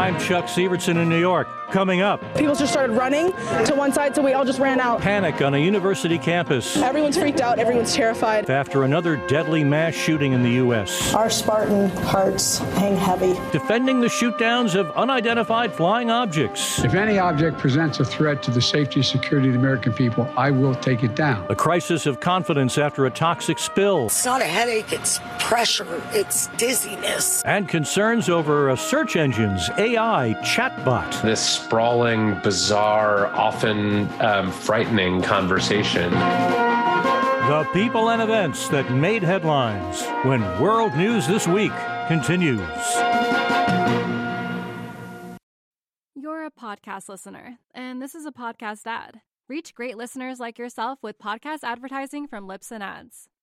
I'm Chuck Sivertsen in New York. Coming up, People just started running to one side, so we all just ran out. panic on a university campus Everyone's freaked out, everyone's terrified. after another deadly mass shooting in the U.S. Our Spartan hearts hang heavy. Defending the shootdowns of unidentified flying objects. If any object presents a threat to the safety and security of the American people, I will take it down. A crisis of confidence after a toxic spill. It's not a headache, it's pressure, it's dizziness. And concerns over a search engine's AI chatbot. this sprawling, bizarre, often um, frightening conversation. The people and events that made headlines when World News This Week continues. You're a podcast listener, and this is a podcast ad. Reach great listeners like yourself with podcast advertising from Libsyn Ads.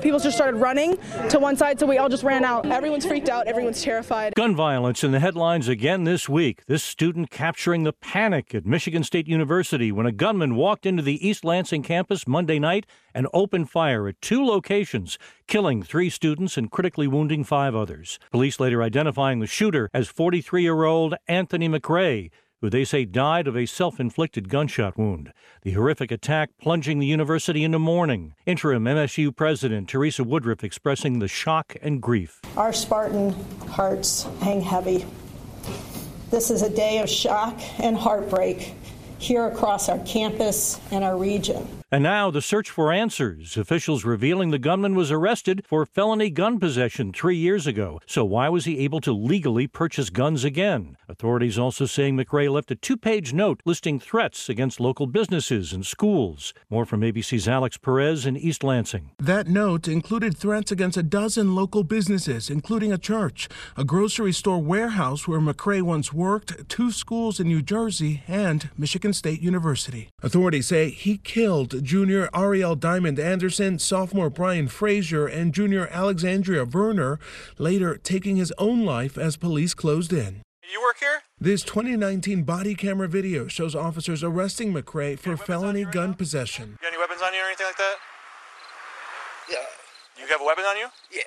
People just started running to one side, so we all just ran out. Everyone's freaked out, everyone's terrified. Gun violence in the headlines again this week. This student capturing the panic at Michigan State University when a gunman walked into the East Lansing campus Monday night and opened fire at two locations, killing three students and critically wounding five others. Police later identifying the shooter as 43 year old Anthony McRae. Who they say died of a self inflicted gunshot wound. The horrific attack plunging the university into mourning. Interim MSU President Teresa Woodruff expressing the shock and grief. Our Spartan hearts hang heavy. This is a day of shock and heartbreak here across our campus and our region. And now the search for answers. Officials revealing the gunman was arrested for felony gun possession three years ago. So why was he able to legally purchase guns again? Authorities also saying McRae left a two page note listing threats against local businesses and schools. More from ABC's Alex Perez in East Lansing. That note included threats against a dozen local businesses, including a church, a grocery store warehouse where McRae once worked, two schools in New Jersey, and Michigan State University. Authorities say he killed junior Arielle Diamond Anderson, sophomore Brian Fraser, and junior Alexandria Verner, later taking his own life as police closed in. You work here? This 2019 body camera video shows officers arresting McRae for felony gun now? possession. You got any weapons on you or anything like that? Yeah. You have a weapon on you? Yeah.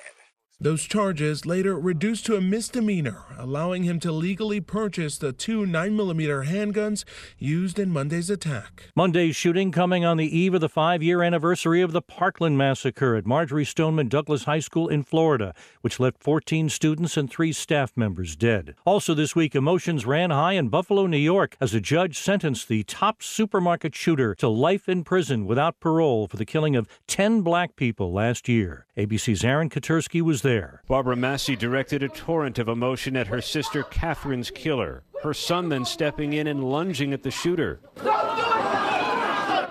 Those charges later reduced to a misdemeanor, allowing him to legally purchase the two 9mm handguns used in Monday's attack. Monday's shooting coming on the eve of the five year anniversary of the Parkland massacre at Marjorie Stoneman Douglas High School in Florida, which left 14 students and three staff members dead. Also this week, emotions ran high in Buffalo, New York, as a judge sentenced the top supermarket shooter to life in prison without parole for the killing of 10 black people last year. ABC's Aaron Katersky was there. Barbara Massey directed a torrent of emotion at her sister Catherine's killer, her son then stepping in and lunging at the shooter.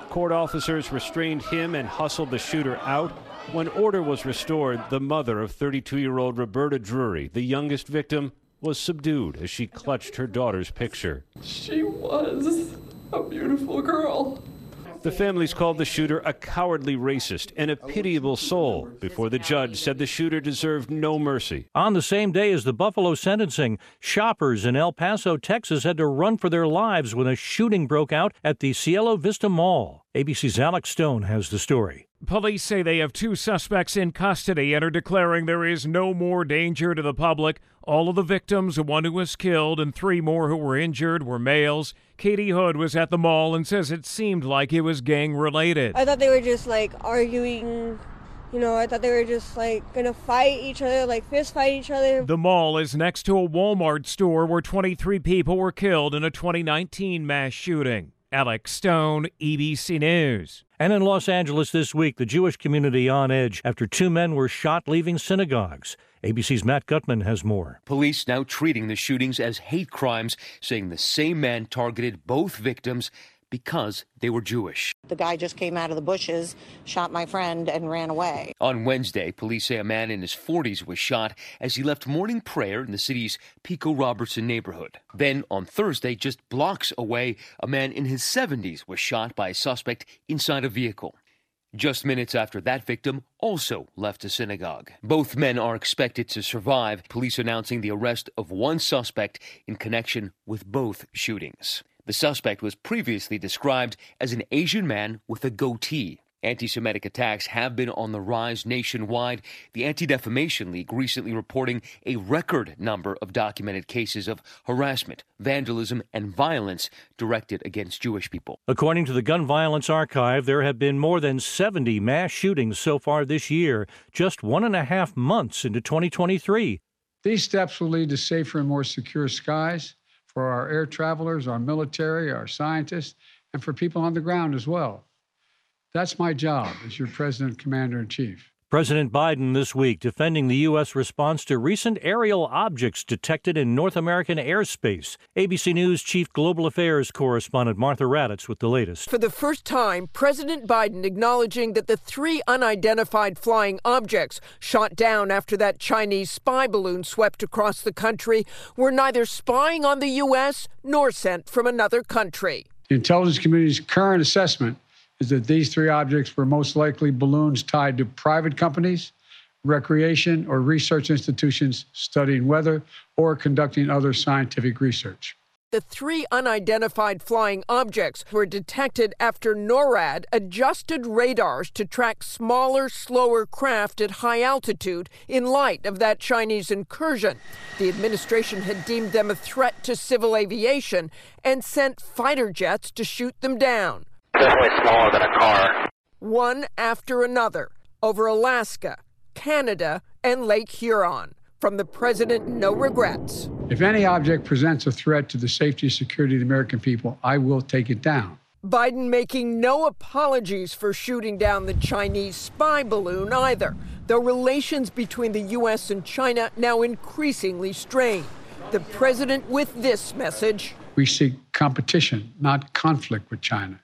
Court officers restrained him and hustled the shooter out. When order was restored, the mother of 32 year old Roberta Drury, the youngest victim, was subdued as she clutched her daughter's picture. She was a beautiful girl. The families called the shooter a cowardly racist and a pitiable soul before the judge said the shooter deserved no mercy. On the same day as the Buffalo sentencing, shoppers in El Paso, Texas had to run for their lives when a shooting broke out at the Cielo Vista Mall. ABC's Alex Stone has the story. Police say they have two suspects in custody and are declaring there is no more danger to the public. All of the victims, one who was killed and three more who were injured, were males. Katie Hood was at the mall and says it seemed like it was gang related. I thought they were just like arguing. You know, I thought they were just like gonna fight each other, like fist fight each other. The mall is next to a Walmart store where 23 people were killed in a 2019 mass shooting. Alex Stone, ABC News. And in Los Angeles this week, the Jewish community on edge after two men were shot leaving synagogues. ABC's Matt Gutman has more. Police now treating the shootings as hate crimes, saying the same man targeted both victims because they were Jewish. The guy just came out of the bushes, shot my friend, and ran away. On Wednesday, police say a man in his 40s was shot as he left morning prayer in the city's Pico Robertson neighborhood. Then on Thursday, just blocks away, a man in his 70s was shot by a suspect inside a vehicle. Just minutes after that victim also left a synagogue. Both men are expected to survive, police announcing the arrest of one suspect in connection with both shootings. The suspect was previously described as an Asian man with a goatee. Anti Semitic attacks have been on the rise nationwide. The Anti Defamation League recently reporting a record number of documented cases of harassment, vandalism, and violence directed against Jewish people. According to the Gun Violence Archive, there have been more than 70 mass shootings so far this year, just one and a half months into 2023. These steps will lead to safer and more secure skies for our air travelers, our military, our scientists, and for people on the ground as well. That's my job as your President, Commander in Chief. President Biden this week defending the U.S. response to recent aerial objects detected in North American airspace. ABC News Chief Global Affairs correspondent Martha Raddatz with the latest. For the first time, President Biden acknowledging that the three unidentified flying objects shot down after that Chinese spy balloon swept across the country were neither spying on the U.S. nor sent from another country. The intelligence community's current assessment is that these three objects were most likely balloons tied to private companies, recreation, or research institutions studying weather or conducting other scientific research. The three unidentified flying objects were detected after NORAD adjusted radars to track smaller, slower craft at high altitude in light of that Chinese incursion. The administration had deemed them a threat to civil aviation and sent fighter jets to shoot them down definitely smaller than a car. One after another over Alaska, Canada, and Lake Huron. From the president, no regrets. If any object presents a threat to the safety and security of the American people, I will take it down. Biden making no apologies for shooting down the Chinese spy balloon either, though relations between the U.S. and China now increasingly strained. The president with this message We seek competition, not conflict with China.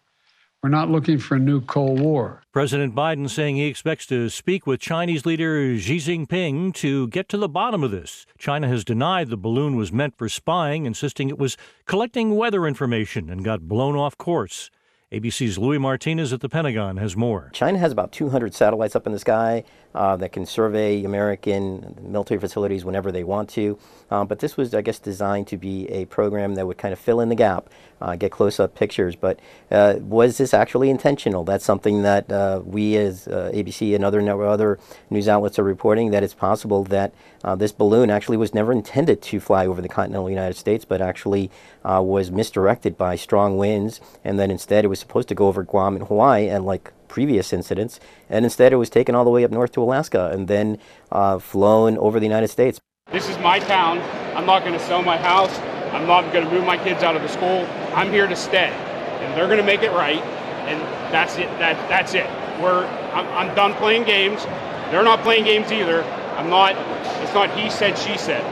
We're not looking for a new Cold War. President Biden saying he expects to speak with Chinese leader Xi Jinping to get to the bottom of this. China has denied the balloon was meant for spying, insisting it was collecting weather information and got blown off course. ABC's Louis Martinez at the Pentagon has more. China has about 200 satellites up in the sky uh, that can survey American military facilities whenever they want to. Um, but this was, I guess, designed to be a program that would kind of fill in the gap, uh, get close up pictures. But uh, was this actually intentional? That's something that uh, we, as uh, ABC and other, other news outlets, are reporting that it's possible that this balloon actually was never intended to fly over the continental United States, but actually was misdirected by strong winds. And then instead, it was supposed to go over Guam and Hawaii. And like previous incidents, and instead it was taken all the way up north to Alaska and then uh, flown over the United States. This is my town. I'm not going to sell my house. I'm not going to move my kids out of the school. I'm here to stay, and they're going to make it right. And that's it. That that's it. We're I'm, I'm done playing games. They're not playing games either. I'm not. It's not he said she said.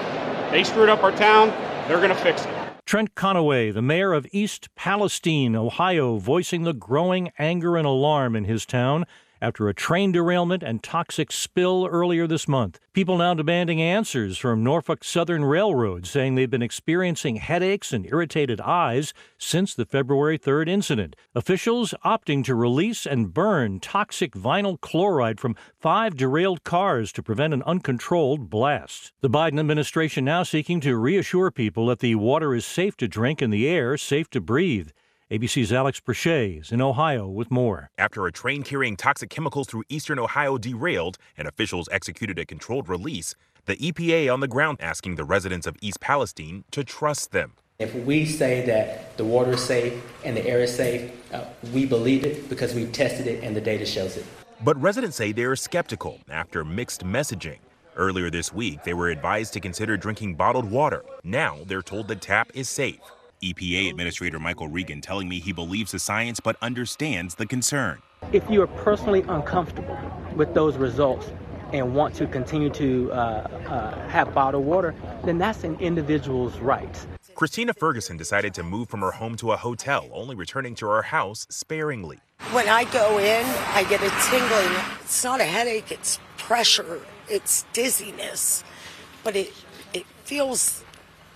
They screwed up our town. They're going to fix it. Trent Conaway, the mayor of East Palestine, Ohio, voicing the growing anger and alarm in his town after a train derailment and toxic spill earlier this month. People now demanding answers from Norfolk Southern Railroad, saying they've been experiencing headaches and irritated eyes since the February 3rd incident. Officials opting to release and burn toxic vinyl chloride from five derailed cars to prevent an uncontrolled blast. The Biden administration now seeking to reassure people that the water is safe to drink and the air safe to breathe. ABC's Alex Presha is in Ohio with more. After a train carrying toxic chemicals through eastern Ohio derailed and officials executed a controlled release, the EPA on the ground asking the residents of East Palestine to trust them. If we say that the water is safe and the air is safe, uh, we believe it because we've tested it and the data shows it. But residents say they are skeptical after mixed messaging. Earlier this week, they were advised to consider drinking bottled water. Now they're told the tap is safe. EPA Administrator Michael Regan telling me he believes the science but understands the concern. If you are personally uncomfortable with those results and want to continue to uh, uh, have bottled water, then that's an individual's right. Christina Ferguson decided to move from her home to a hotel, only returning to her house sparingly. When I go in, I get a tingling. It's not a headache, it's pressure, it's dizziness, but it it feels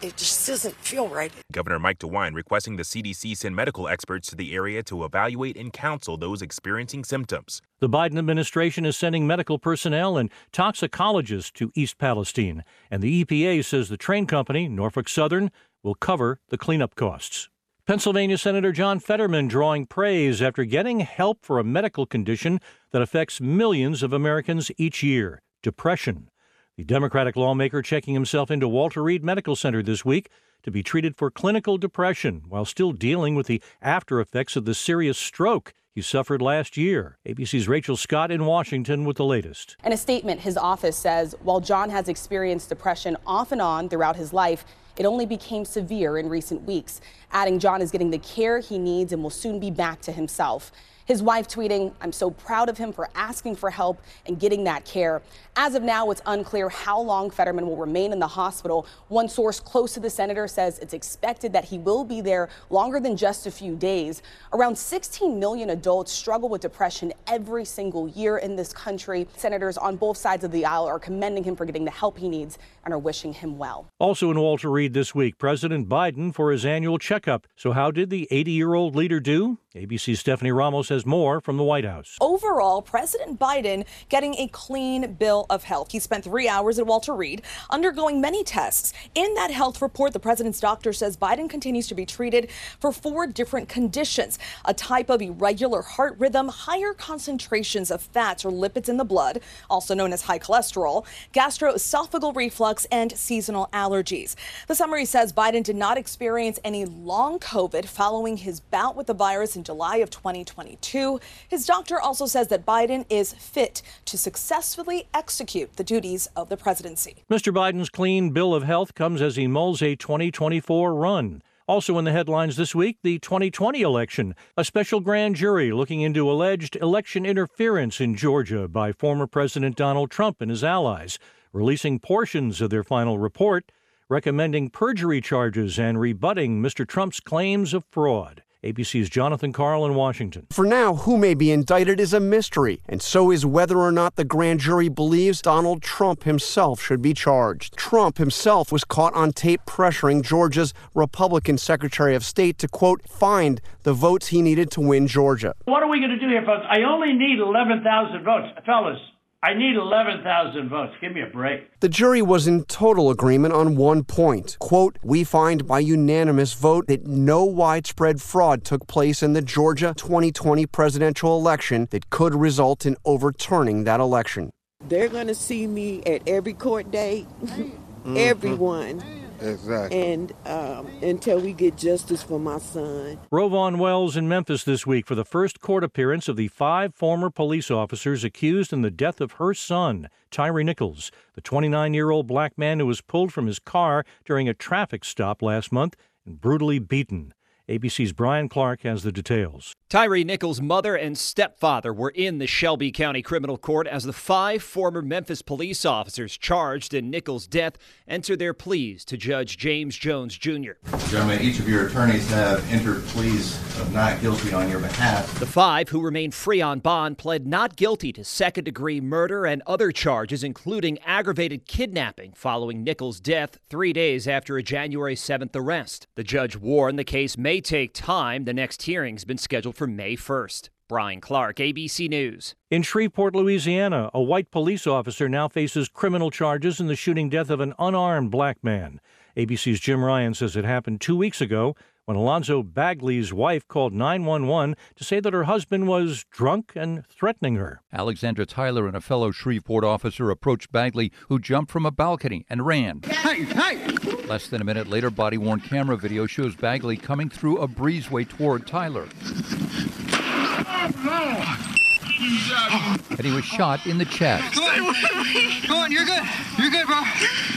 it just doesn't feel right. Governor Mike DeWine requesting the CDC send medical experts to the area to evaluate and counsel those experiencing symptoms. The Biden administration is sending medical personnel and toxicologists to East Palestine, and the EPA says the train company, Norfolk Southern, will cover the cleanup costs. Pennsylvania Senator John Fetterman drawing praise after getting help for a medical condition that affects millions of Americans each year depression. The Democratic lawmaker checking himself into Walter Reed Medical Center this week to be treated for clinical depression while still dealing with the after effects of the serious stroke he suffered last year. ABC's Rachel Scott in Washington with the latest. In a statement, his office says while John has experienced depression off and on throughout his life, it only became severe in recent weeks, adding John is getting the care he needs and will soon be back to himself. His wife tweeting, I'm so proud of him for asking for help and getting that care. As of now, it's unclear how long Fetterman will remain in the hospital. One source close to the senator says it's expected that he will be there longer than just a few days. Around 16 million adults struggle with depression every single year in this country. Senators on both sides of the aisle are commending him for getting the help he needs and are wishing him well. Also in Walter Reed this week, President Biden for his annual checkup. So, how did the 80 year old leader do? ABC's Stephanie Ramos has more from the White House. Overall, President Biden getting a clean bill of health. He spent three hours at Walter Reed undergoing many tests. In that health report, the president's doctor says Biden continues to be treated for four different conditions a type of irregular heart rhythm, higher concentrations of fats or lipids in the blood, also known as high cholesterol, gastroesophageal reflux, and seasonal allergies. The summary says Biden did not experience any long COVID following his bout with the virus in July of 2022. His doctor also says that Biden is fit to successfully execute the duties of the presidency. Mr. Biden's clean bill of health comes as he mulls a 2024 run. Also in the headlines this week, the 2020 election. A special grand jury looking into alleged election interference in Georgia by former President Donald Trump and his allies, releasing portions of their final report, recommending perjury charges and rebutting Mr. Trump's claims of fraud. ABC's Jonathan Karl in Washington. For now, who may be indicted is a mystery, and so is whether or not the grand jury believes Donald Trump himself should be charged. Trump himself was caught on tape pressuring Georgia's Republican Secretary of State to, quote, find the votes he needed to win Georgia. What are we going to do here, folks? I only need 11,000 votes. Fellas, I need 11,000 votes. Give me a break. The jury was in total agreement on one point. Quote, We find by unanimous vote that no widespread fraud took place in the Georgia 2020 presidential election that could result in overturning that election. They're going to see me at every court date, everyone. Exactly. And um, until we get justice for my son. RowVaughn Wells in Memphis this week for the first court appearance of the five former police officers accused in the death of her son, Tyre Nichols, the 29 year old black man who was pulled from his car during a traffic stop last month and brutally beaten. ABC's Brian Clark has the details. Tyre Nichols' mother and stepfather were in the Shelby County Criminal Court as the five former Memphis police officers charged in Nichols' death enter their pleas to Judge James Jones Jr. Gentlemen, each of your attorneys have entered pleas of not guilty on your behalf. The five, who remain free on bond, pled not guilty to second degree murder and other charges, including aggravated kidnapping following Nichols' death three days after a January 7th arrest. The judge warned the case may take time. The next hearing's been scheduled for May 1st. Brian Clark, ABC News. In Shreveport, Louisiana, a white police officer now faces criminal charges in the shooting death of an unarmed black man. ABC's Jim Ryan says it happened two weeks ago when Alonzo Bagley's wife called 911 to say that her husband was drunk and threatening her. Alexander Tyler and a fellow Shreveport officer approached Bagley, who jumped from a balcony and ran. Hey, hey! Less than a minute later, body worn camera video shows Bagley coming through a breezeway toward Tyler. And he was shot in the chest. Stay with me. Come on, you're good. You're good, bro.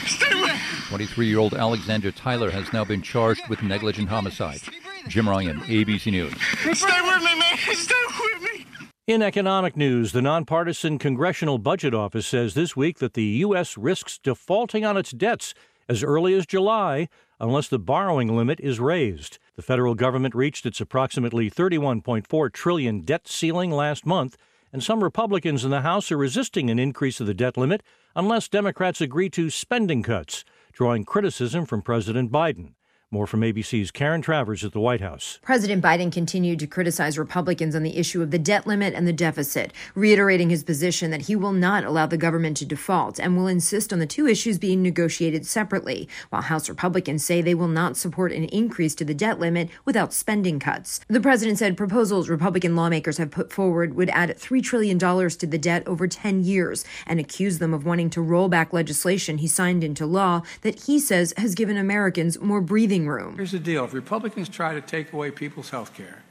Stay with me. 23 year old Alexander Tyler has now been charged with negligent homicide. Jim Ryan, ABC News. Stay with me, man. Stay with me. In economic news, the nonpartisan Congressional Budget Office says this week that the U.S. risks defaulting on its debts as early as July unless the borrowing limit is raised. The federal government reached its approximately 31.4 trillion debt ceiling last month, and some Republicans in the House are resisting an increase of the debt limit unless Democrats agree to spending cuts, drawing criticism from President Biden. More from ABC's Karen Travers at the White House. President Biden continued to criticize Republicans on the issue of the debt limit and the deficit, reiterating his position that he will not allow the government to default and will insist on the two issues being negotiated separately, while House Republicans say they will not support an increase to the debt limit without spending cuts. The president said proposals Republican lawmakers have put forward would add $3 trillion to the debt over 10 years and accused them of wanting to roll back legislation he signed into law that he says has given Americans more breathing room. Here's the deal if Republicans try to take away people's health care,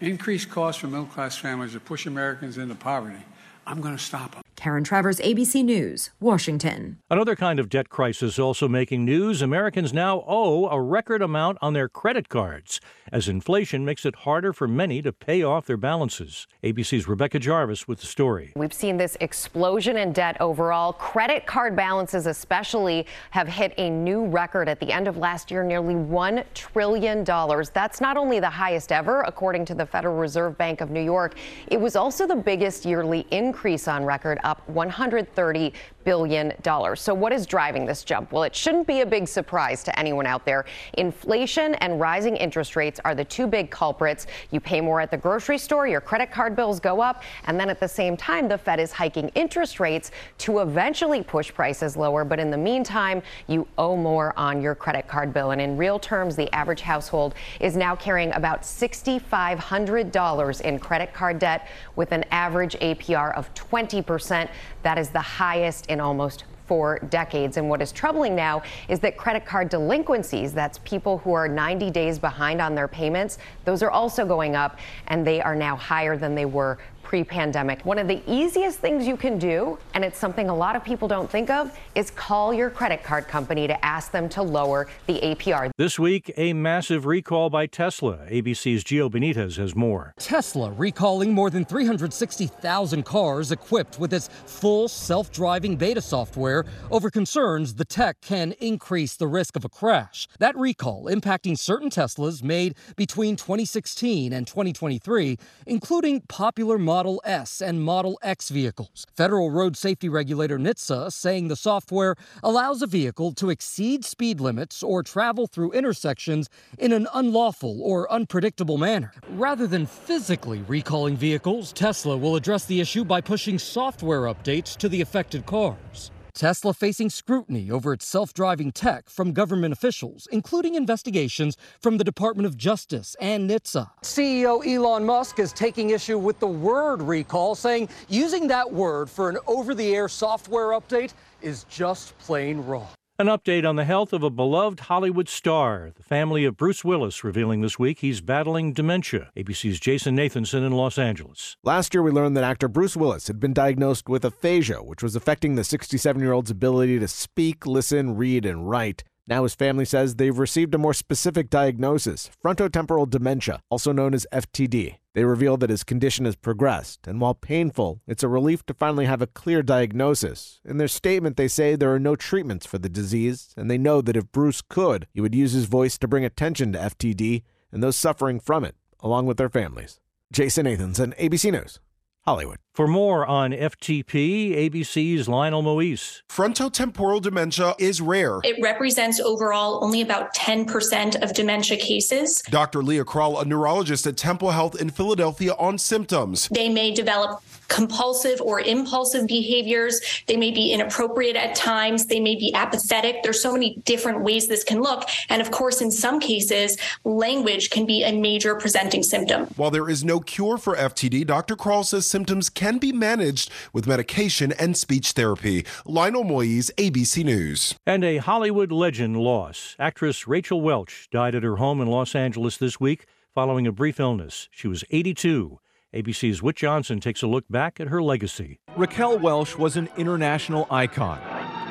increase costs for middle class families, or push Americans into poverty, I'm going to stop them. Karen Travers, ABC News, Washington. Another kind of debt crisis also making news. Americans now owe a record amount on their credit cards as inflation makes it harder for many to pay off their balances. ABC's Rebecca Jarvis with the story. We've seen this explosion in debt overall. Credit card balances, especially, have hit a new record at the end of last year, nearly $1 trillion. That's not only the highest ever, according to the Federal Reserve Bank of New York, it was also the biggest yearly increase on record up $130 billion. dollars. So, what is driving this jump? Well, it shouldn't be a big surprise to anyone out there. Inflation and rising interest rates are the two big culprits. You pay more at the grocery store, your credit card bills go up, and then at the same time, the Fed is hiking interest rates to eventually push prices lower. But in the meantime, you owe more on your credit card bill. And in real terms, the average household is now carrying about $6,500 in credit card debt with an average APR of 20%. That is the highest in almost four decades. And what is troubling now is that credit card delinquencies, that's people who are 90 days behind on their payments, those are also going up, and they are now higher than they were pre pandemic. One of the easiest things you can do, and it's something a lot of people don't think of, is call your credit card company to ask them to lower the APR. This week, a massive recall by Tesla. ABC's Gio Benitez has more. Tesla recalling more than 360,000 cars equipped with its full self driving beta software over concerns the tech can increase the risk of a crash. That recall impacting certain Teslas made between 2016 and 2023, including popular models Model S and Model X vehicles. Federal road safety regulator NHTSA saying the software allows a vehicle to exceed speed limits or travel through intersections in an unlawful or unpredictable manner. Rather than physically recalling vehicles, Tesla will address the issue by pushing software updates to the affected cars. Tesla facing scrutiny over its self driving tech from government officials, including investigations from the Department of Justice and NHTSA. CEO Elon Musk is taking issue with the word recall, saying using that word for an over the air software update is just plain wrong. An update on the health of a beloved Hollywood star. The family of Bruce Willis revealing this week he's battling dementia. ABC's Jason Nathanson in Los Angeles. Last year, we learned that actor Bruce Willis had been diagnosed with aphasia, which was affecting the 67 year old's ability to speak, listen, read, and write. Now his family says they've received a more specific diagnosis frontotemporal dementia, also known as FTD. They reveal that his condition has progressed, and while painful, it's a relief to finally have a clear diagnosis. In their statement, they say there are no treatments for the disease, and they know that if Bruce could, he would use his voice to bring attention to FTD and those suffering from it, along with their families. Jason Nathanson, ABC News. Hollywood. For more on FTD, ABC's Lionel Moise. Frontotemporal dementia is rare. It represents overall only about 10% of dementia cases. Dr. Leah Kroll, a neurologist at Temple Health in Philadelphia, on symptoms. They may develop compulsive or impulsive behaviors. They may be inappropriate at times. They may be apathetic. There's so many different ways this can look. And of course, in some cases, language can be a major presenting symptom. While there is no cure for FTD, Dr. Kroll says symptoms can be managed with medication and speech therapy. Lionel Moise, ABC News. And a Hollywood legend loss. Actress Raquel Welch died at her home in Los Angeles this week following a brief illness. She was 82. ABC's Whit Johnson takes a look back at her legacy. Raquel Welch was an international icon.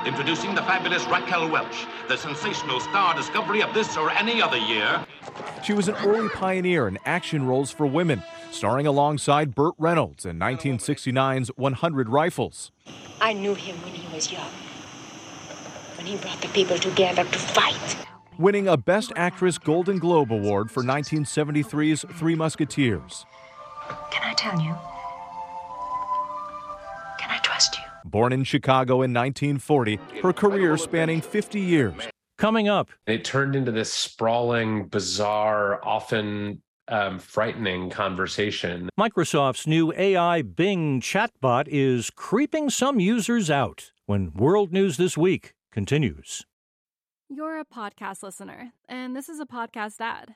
Introducing the fabulous Raquel Welch, the sensational star discovery of this or any other year. She was an early pioneer in action roles for women, starring alongside Burt Reynolds in 1969's 100 Rifles. I knew him when he was young, when he brought the people together to fight. Winning a Best Actress Golden Globe Award for 1973's Three Musketeers. Can I tell you? Can I trust you? Born in Chicago in 1940, her career spanning 50 years. Coming up, it turned into this sprawling, bizarre, often um, frightening conversation. Microsoft's new AI Bing chatbot is creeping some users out when World News This Week continues. You're a podcast listener, and this is a podcast ad.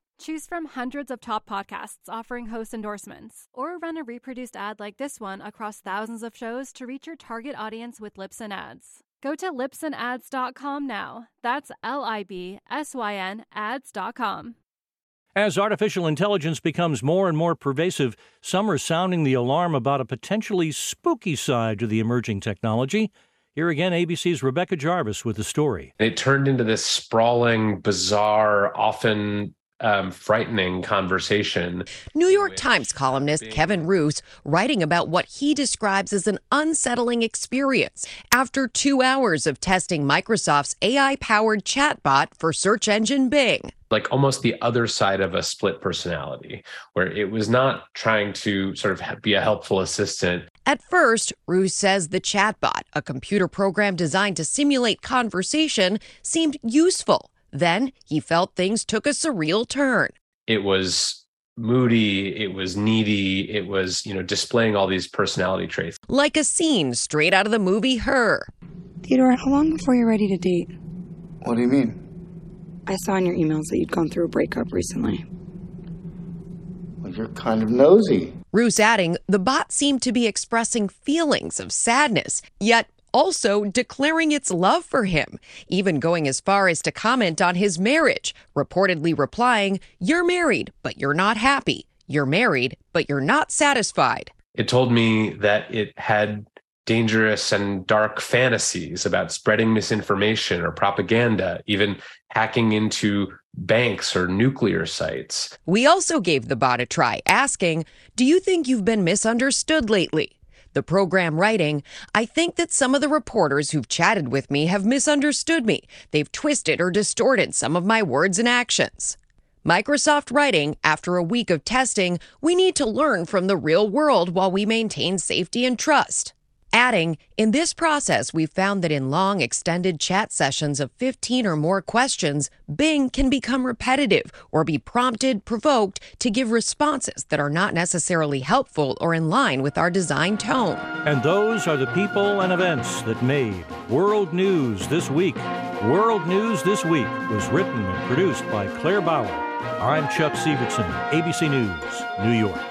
Choose from hundreds of top podcasts offering host endorsements, or run a reproduced ad like this one across thousands of shows to reach your target audience with Libsyn Ads. Go to libsynads.com now. That's L I B S Y N ads.com. As artificial intelligence becomes more and more pervasive, some are sounding the alarm about a potentially spooky side to the emerging technology. Here again, ABC's Rebecca Jarvis with the story. It turned into this sprawling, bizarre, often um, frightening conversation. New York Times columnist Kevin Roose writing about what he describes as an unsettling experience after two hours of testing Microsoft's AI powered chatbot for search engine Bing. Like almost the other side of a split personality, where it was not trying to sort of be a helpful assistant. At first, Roose says the chatbot, a computer program designed to simulate conversation, seemed useful then he felt things took a surreal turn. It was moody, it was needy, it was, you know, displaying all these personality traits. Like a scene straight out of the movie Her. Theodore, how long before you're ready to date? What do you mean? I saw in your emails that you'd gone through a breakup recently. Well, you're kind of nosy. Roose adding, the bot seemed to be expressing feelings of sadness, yet also declaring its love for him, even going as far as to comment on his marriage, reportedly replying, You're married, but you're not happy. You're married, but you're not satisfied. It told me that it had dangerous and dark fantasies about spreading misinformation or propaganda, even hacking into banks or nuclear sites. We also gave the bot a try, asking, Do you think you've been misunderstood lately? The program writing, I think that some of the reporters who've chatted with me have misunderstood me. They've twisted or distorted some of my words and actions. Microsoft writing, after a week of testing, we need to learn from the real world while we maintain safety and trust. Adding, in this process, we've found that in long, extended chat sessions of 15 or more questions, Bing can become repetitive or be prompted, provoked to give responses that are not necessarily helpful or in line with our design tone. And those are the people and events that made World News This Week. World News This Week was written and produced by Claire Bauer. I'm Chuck Sivertsen, ABC News, New York.